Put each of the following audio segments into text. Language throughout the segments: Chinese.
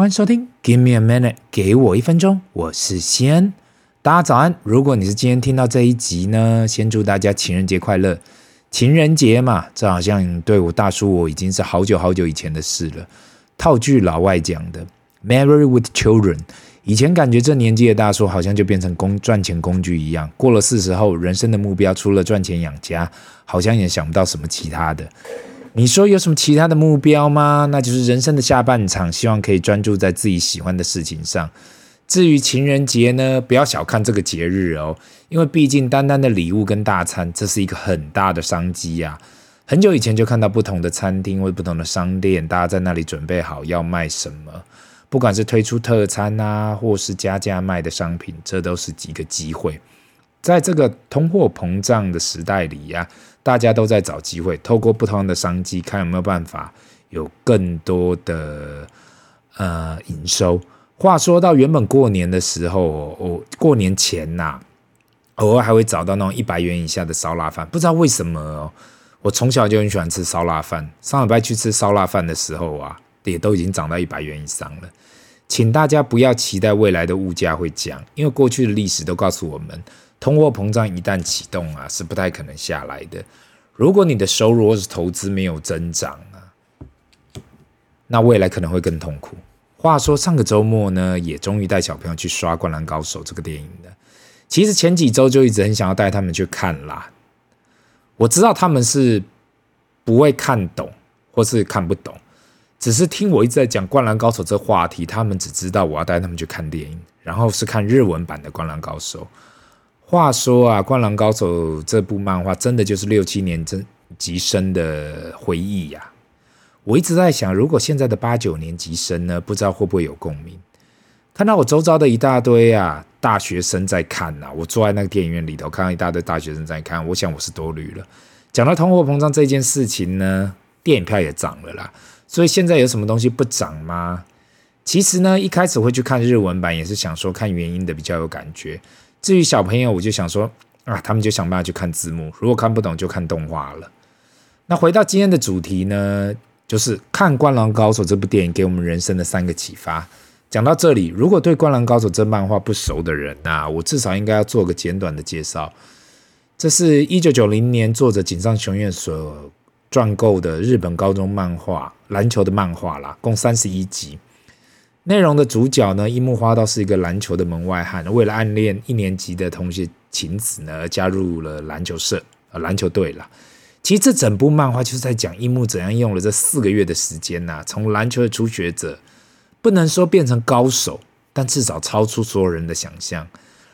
欢迎收听，Give me a minute，给我一分钟，我是西恩，大家早安。如果你是今天听到这一集呢，先祝大家情人节快乐。情人节嘛，这好像对我大叔我已经是好久好久以前的事了。套句老外讲的，Marry with children。以前感觉这年纪的大叔好像就变成工赚钱工具一样，过了四十后，人生的目标除了赚钱养家，好像也想不到什么其他的。你说有什么其他的目标吗？那就是人生的下半场，希望可以专注在自己喜欢的事情上。至于情人节呢，不要小看这个节日哦，因为毕竟单单的礼物跟大餐，这是一个很大的商机呀。很久以前就看到不同的餐厅或不同的商店，大家在那里准备好要卖什么，不管是推出特餐啊，或是加价卖的商品，这都是几个机会。在这个通货膨胀的时代里呀。大家都在找机会，透过不同的商机，看有没有办法有更多的呃营收。话说到原本过年的时候，我过年前呐、偶尔还会找到那种一百元以下的烧腊饭，不知道为什么哦。我从小就很喜欢吃烧腊饭，上礼拜去吃烧腊饭的时候啊，也都已经涨到一百元以上了。请大家不要期待未来的物价会降，因为过去的历史都告诉我们。通货膨胀一旦启动啊，是不太可能下来的。如果你的收入或是投资没有增长啊，那未来可能会更痛苦。话说上个周末呢，也终于带小朋友去刷《灌篮高手》这个电影了。其实前几周就一直很想要带他们去看啦。我知道他们是不会看懂或是看不懂，只是听我一直在讲《灌篮高手》这话题，他们只知道我要带他们去看电影，然后是看日文版的《灌篮高手》。话说啊，《灌篮高手》这部漫画真的就是六七年真级生的回忆呀、我一直在想，如果现在的八九年级生呢，不知道会不会有共鸣？看到我周遭的一大堆啊大学生在看呐、啊，我坐在那个电影院里头，看到一大堆大学生在看，我想我是多虑了。讲到通货膨胀这件事情呢，电影票也涨了啦，所以现在有什么东西不涨吗？其实呢，一开始会去看日文版，也是想说看原因的比较有感觉。至于小朋友，我就想说啊，他们就想办法去看字幕，如果看不懂就看动画了。那回到今天的主题呢，就是看《灌篮高手》这部电影给我们人生的三个启发。讲到这里，如果对《灌篮高手》这漫画不熟的人啊，我至少应该要做个简短的介绍。这是一九九零年作者井上雄彦所撰构的日本高中漫画，篮球的漫画啦，共三十一集。内容的主角呢，樱木花道是一个篮球的门外汉，为了暗恋一年级的同学晴子呢，加入了篮球社，呃，篮球队了。其实这整部漫画就是在讲樱木怎样用了这四个月的时间呐、啊，从篮球的初学者，不能说变成高手，但至少超出所有人的想象。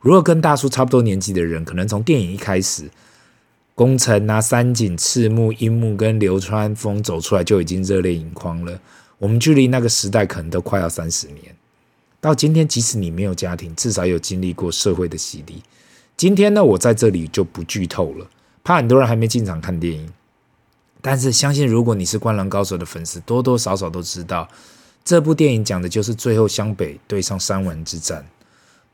如果跟大叔差不多年纪的人，可能从电影一开始，宫城啊、三井、赤木、樱木跟流川枫走出来，就已经热泪盈眶了。我们距离那个时代可能都快要三十年，到今天，即使你没有家庭，至少有经历过社会的洗礼。今天呢，我在这里就不剧透了，怕很多人还没进场看电影。但是相信，如果你是《灌篮高手》的粉丝，多多少少都知道，这部电影讲的就是最后湘北对上三文之战。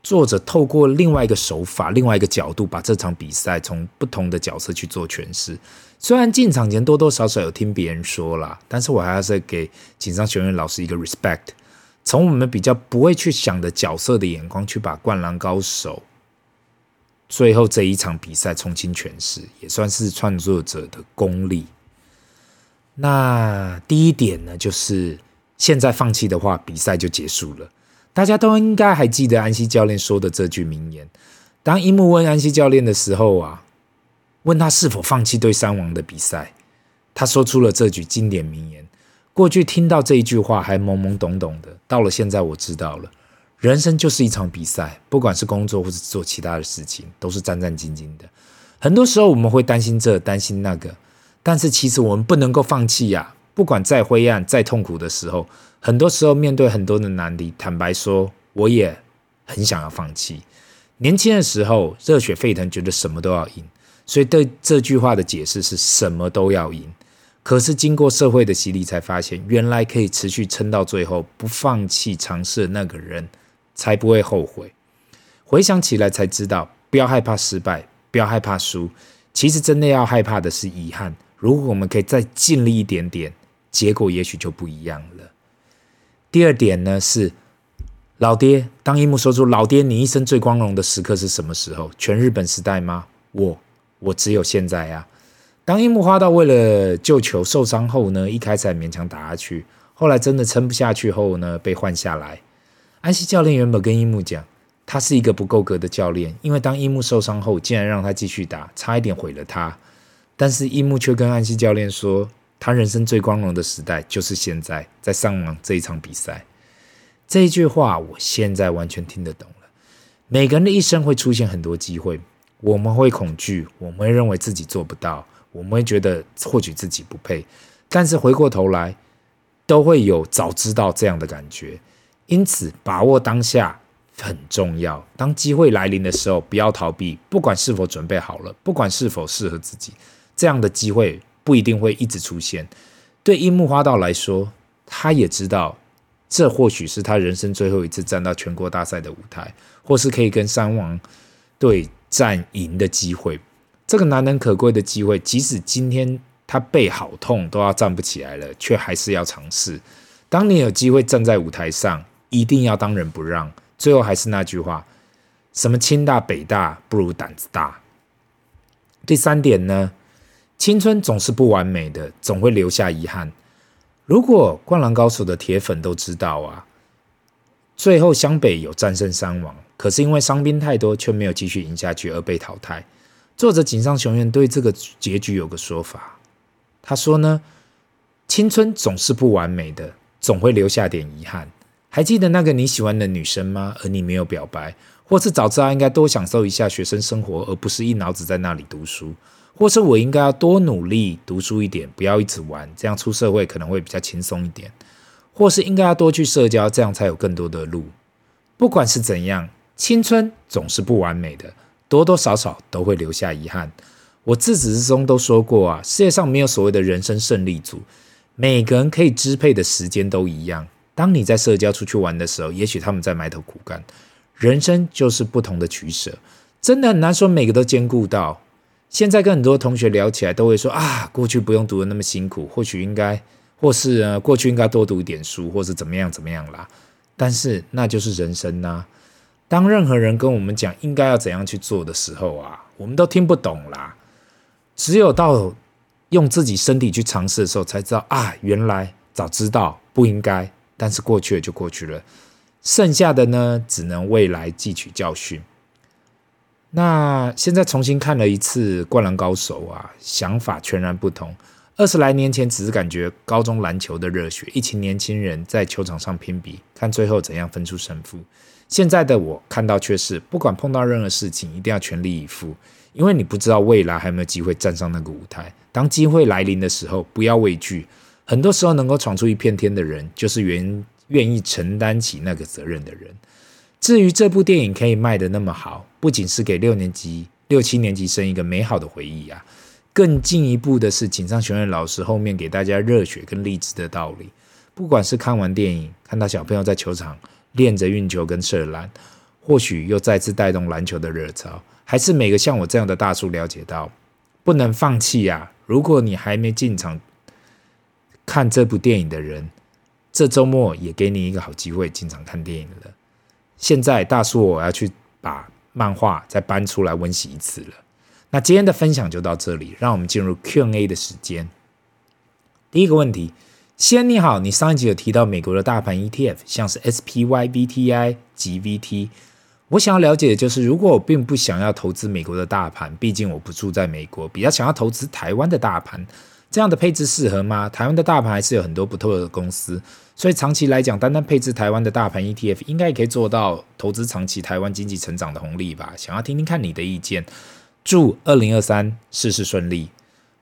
作者透过另外一个手法、另外一个角度，把这场比赛从不同的角色去做诠释。虽然进场前多多少少有听别人说啦，但是我还是给井上雄彦老师一个 respect，从我们比较不会去想的角色的眼光，去把《灌篮高手》最后这一场比赛重新诠释，也算是创作者的功力。那第一点呢，就是现在放弃的话，比赛就结束了。大家都应该还记得安西教练说的这句名言。当樱木问安西教练的时候啊，问他是否放弃对山王的比赛，他说出了这句经典名言。过去听到这一句话还懵懵懂懂的，到了现在我知道了，人生就是一场比赛，不管是工作或是做其他的事情，都是战战兢兢的。很多时候我们会担心这担心那个，但是其实我们不能够放弃呀。不管再灰暗、再痛苦的时候，很多时候面对很多的难题，坦白说，我也很想要放弃。年轻的时候热血沸腾，觉得什么都要赢，所以对这句话的解释是什么都要赢。可是经过社会的洗礼，才发现原来可以持续撑到最后，不放弃尝试的那个人，才不会后悔。回想起来才知道，不要害怕失败，不要害怕输。其实真的要害怕的是遗憾。如果我们可以再尽力一点点。结果也许就不一样了。第二点呢是老爹，当樱木说出“老爹，你一生最光荣的时刻是什么时候？”全日本时代吗？我我只有现在呀、啊。当樱木花道为了救球受伤后呢，一开始还勉强打下去，后来真的撑不下去后呢，被换下来。安西教练原本跟樱木讲，他是一个不够格的教练，因为当樱木受伤后，竟然让他继续打，差一点毁了他。但是樱木却跟安西教练说，他人生最光荣的时代就是现在，在上网这一场比赛。这一句话，我现在完全听得懂了。每个人的一生会出现很多机会，我们会恐惧，我们会认为自己做不到，我们会觉得或许自己不配。但是回过头来，都会有早知道这样的感觉。因此，把握当下很重要。当机会来临的时候，不要逃避，不管是否准备好了，不管是否适合自己，这样的机会不一定会一直出现。对樱木花道来说，他也知道。这或许是他人生最后一次站到全国大赛的舞台，或是可以跟山王队战赢的机会。这个难能可贵的机会，即使今天他背好痛都要站不起来了，却还是要尝试。当你有机会站在舞台上，一定要当仁不让。最后还是那句话：什么清大北大不如胆子大。第三点呢，青春总是不完美的，总会留下遗憾。如果《灌篮高手》的铁粉都知道啊，最后湘北有战胜山王，可是因为伤兵太多，却没有继续赢下去而被淘汰。作者井上雄彦对这个结局有个说法，他说呢：“青春总是不完美的，总会留下点遗憾。还记得那个你喜欢的女生吗？而你没有表白，或是早知道应该多享受一下学生生活，而不是一脑子在那里读书。”或是我应该要多努力读书一点，不要一直玩，这样出社会可能会比较轻松一点。或是应该要多去社交，这样才有更多的路。不管是怎样，青春总是不完美的，多多少少都会留下遗憾。我自始至终都说过啊，世界上没有所谓的人生胜利组，每个人可以支配的时间都一样。当你在社交出去玩的时候，也许他们在埋头苦干。人生就是不同的取舍，真的很难说每个都兼顾到。现在跟很多同学聊起来，都会说啊，过去不用读得那么辛苦，或许应该，或是呃，过去应该多读一点书，或是怎么样怎么样啦。但是那就是人生呐、啊。当任何人跟我们讲应该要怎样去做的时候啊，我们都听不懂啦。只有到用自己身体去尝试的时候，才知道啊，原来早知道不应该，但是过去了就过去了，剩下的呢，只能未来汲取教训。那现在重新看了一次《灌篮高手》啊，想法全然不同。二十来年前只是感觉高中篮球的热血，一群年轻人在球场上拼比，看最后怎样分出胜负。现在的我看到却是，不管碰到任何事情，一定要全力以赴，因为你不知道未来还有没有机会站上那个舞台。当机会来临的时候，不要畏惧。很多时候能够闯出一片天的人，就是愿愿意承担起那个责任的人。至于这部电影可以卖的那么好，不仅是给六年级、六七年级生一个美好的回忆啊，更进一步的是，井上雄彦老师后面给大家热血跟励志的道理。不管是看完电影，看到小朋友在球场练着运球跟射篮，或许又再次带动篮球的热潮，还是每个像我这样的大叔了解到，不能放弃啊！如果你还没进场看这部电影的人，这周末也给你一个好机会进场看电影了。现在大叔，我要去把漫画再搬出来温习一次了。那今天的分享就到这里，让我们进入 Q&A 的时间。第一个问题，西恩你好，你上一集有提到美国的大盘 ETF，像是 SPY、BTI 及 VT。我想要了解的就是，如果我并不想要投资美国的大盘，毕竟我不住在美国，比较想要投资台湾的大盘，这样的配置适合吗？台湾的大盘还是有很多不透的公司。所以长期来讲，单单配置台湾的大盘 ETF，应该也可以做到投资长期台湾经济成长的红利吧？想要听听看你的意见。祝二零二三事事顺利。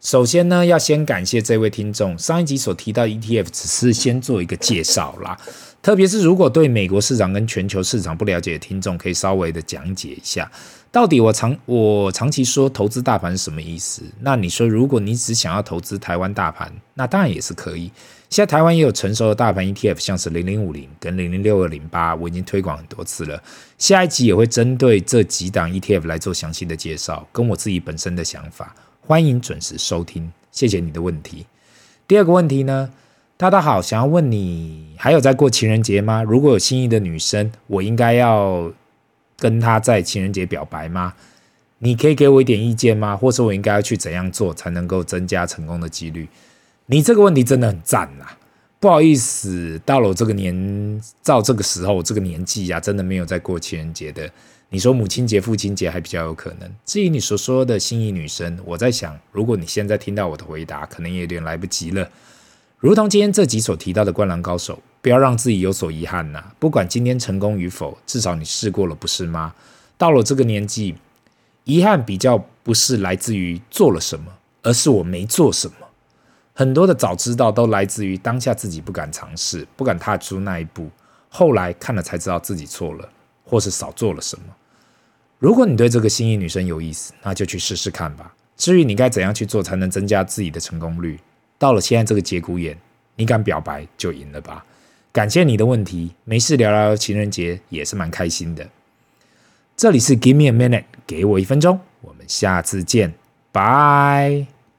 首先呢，要先感谢这位听众，上一集所提到 ETF 只是先做一个介绍啦。特别是如果对美国市场跟全球市场不了解的听众，可以稍微的讲解一下，到底我长我长期说投资大盘是什么意思？那你说，如果你只想要投资台湾大盘，那当然也是可以。现在台湾也有成熟的大盘 ETF，像是零零五零跟零零六二零八，我已经推广很多次了。下一集也会针对这几档 ETF 来做详细的介绍，跟我自己本身的想法。欢迎准时收听，谢谢你的问题。第二个问题呢，大家好，想要问你还有在过情人节吗？如果有心仪的女生，我应该要跟她在情人节表白吗？你可以给我一点意见吗？或者我应该要去怎样做才能够增加成功的几率？你这个问题真的很赞啊！不好意思，到了我这个年，到这个时候，这个年纪呀、啊，真的没有在过情人节的。你说母亲节、父亲节还比较有可能。至于你所说的心仪女生，我在想，如果你现在听到我的回答，可能也有点来不及了。如同今天这集所提到的《灌篮高手》，不要让自己有所遗憾呐。不管今天成功与否，至少你试过了，不是吗？到了这个年纪，遗憾比较不是来自于做了什么，而是我没做什么。很多的早知道都来自于当下自己不敢尝试，不敢踏出那一步，后来看了才知道自己错了，或是少做了什么。如果你对这个心仪女生有意思，那就去试试看吧。至于你该怎样去做才能增加自己的成功率，到了现在这个节骨眼，你敢表白就赢了吧。感谢你的问题，没事聊聊情人节也是蛮开心的。这里是 Give me a minute，给我一分钟，我们下次见，拜。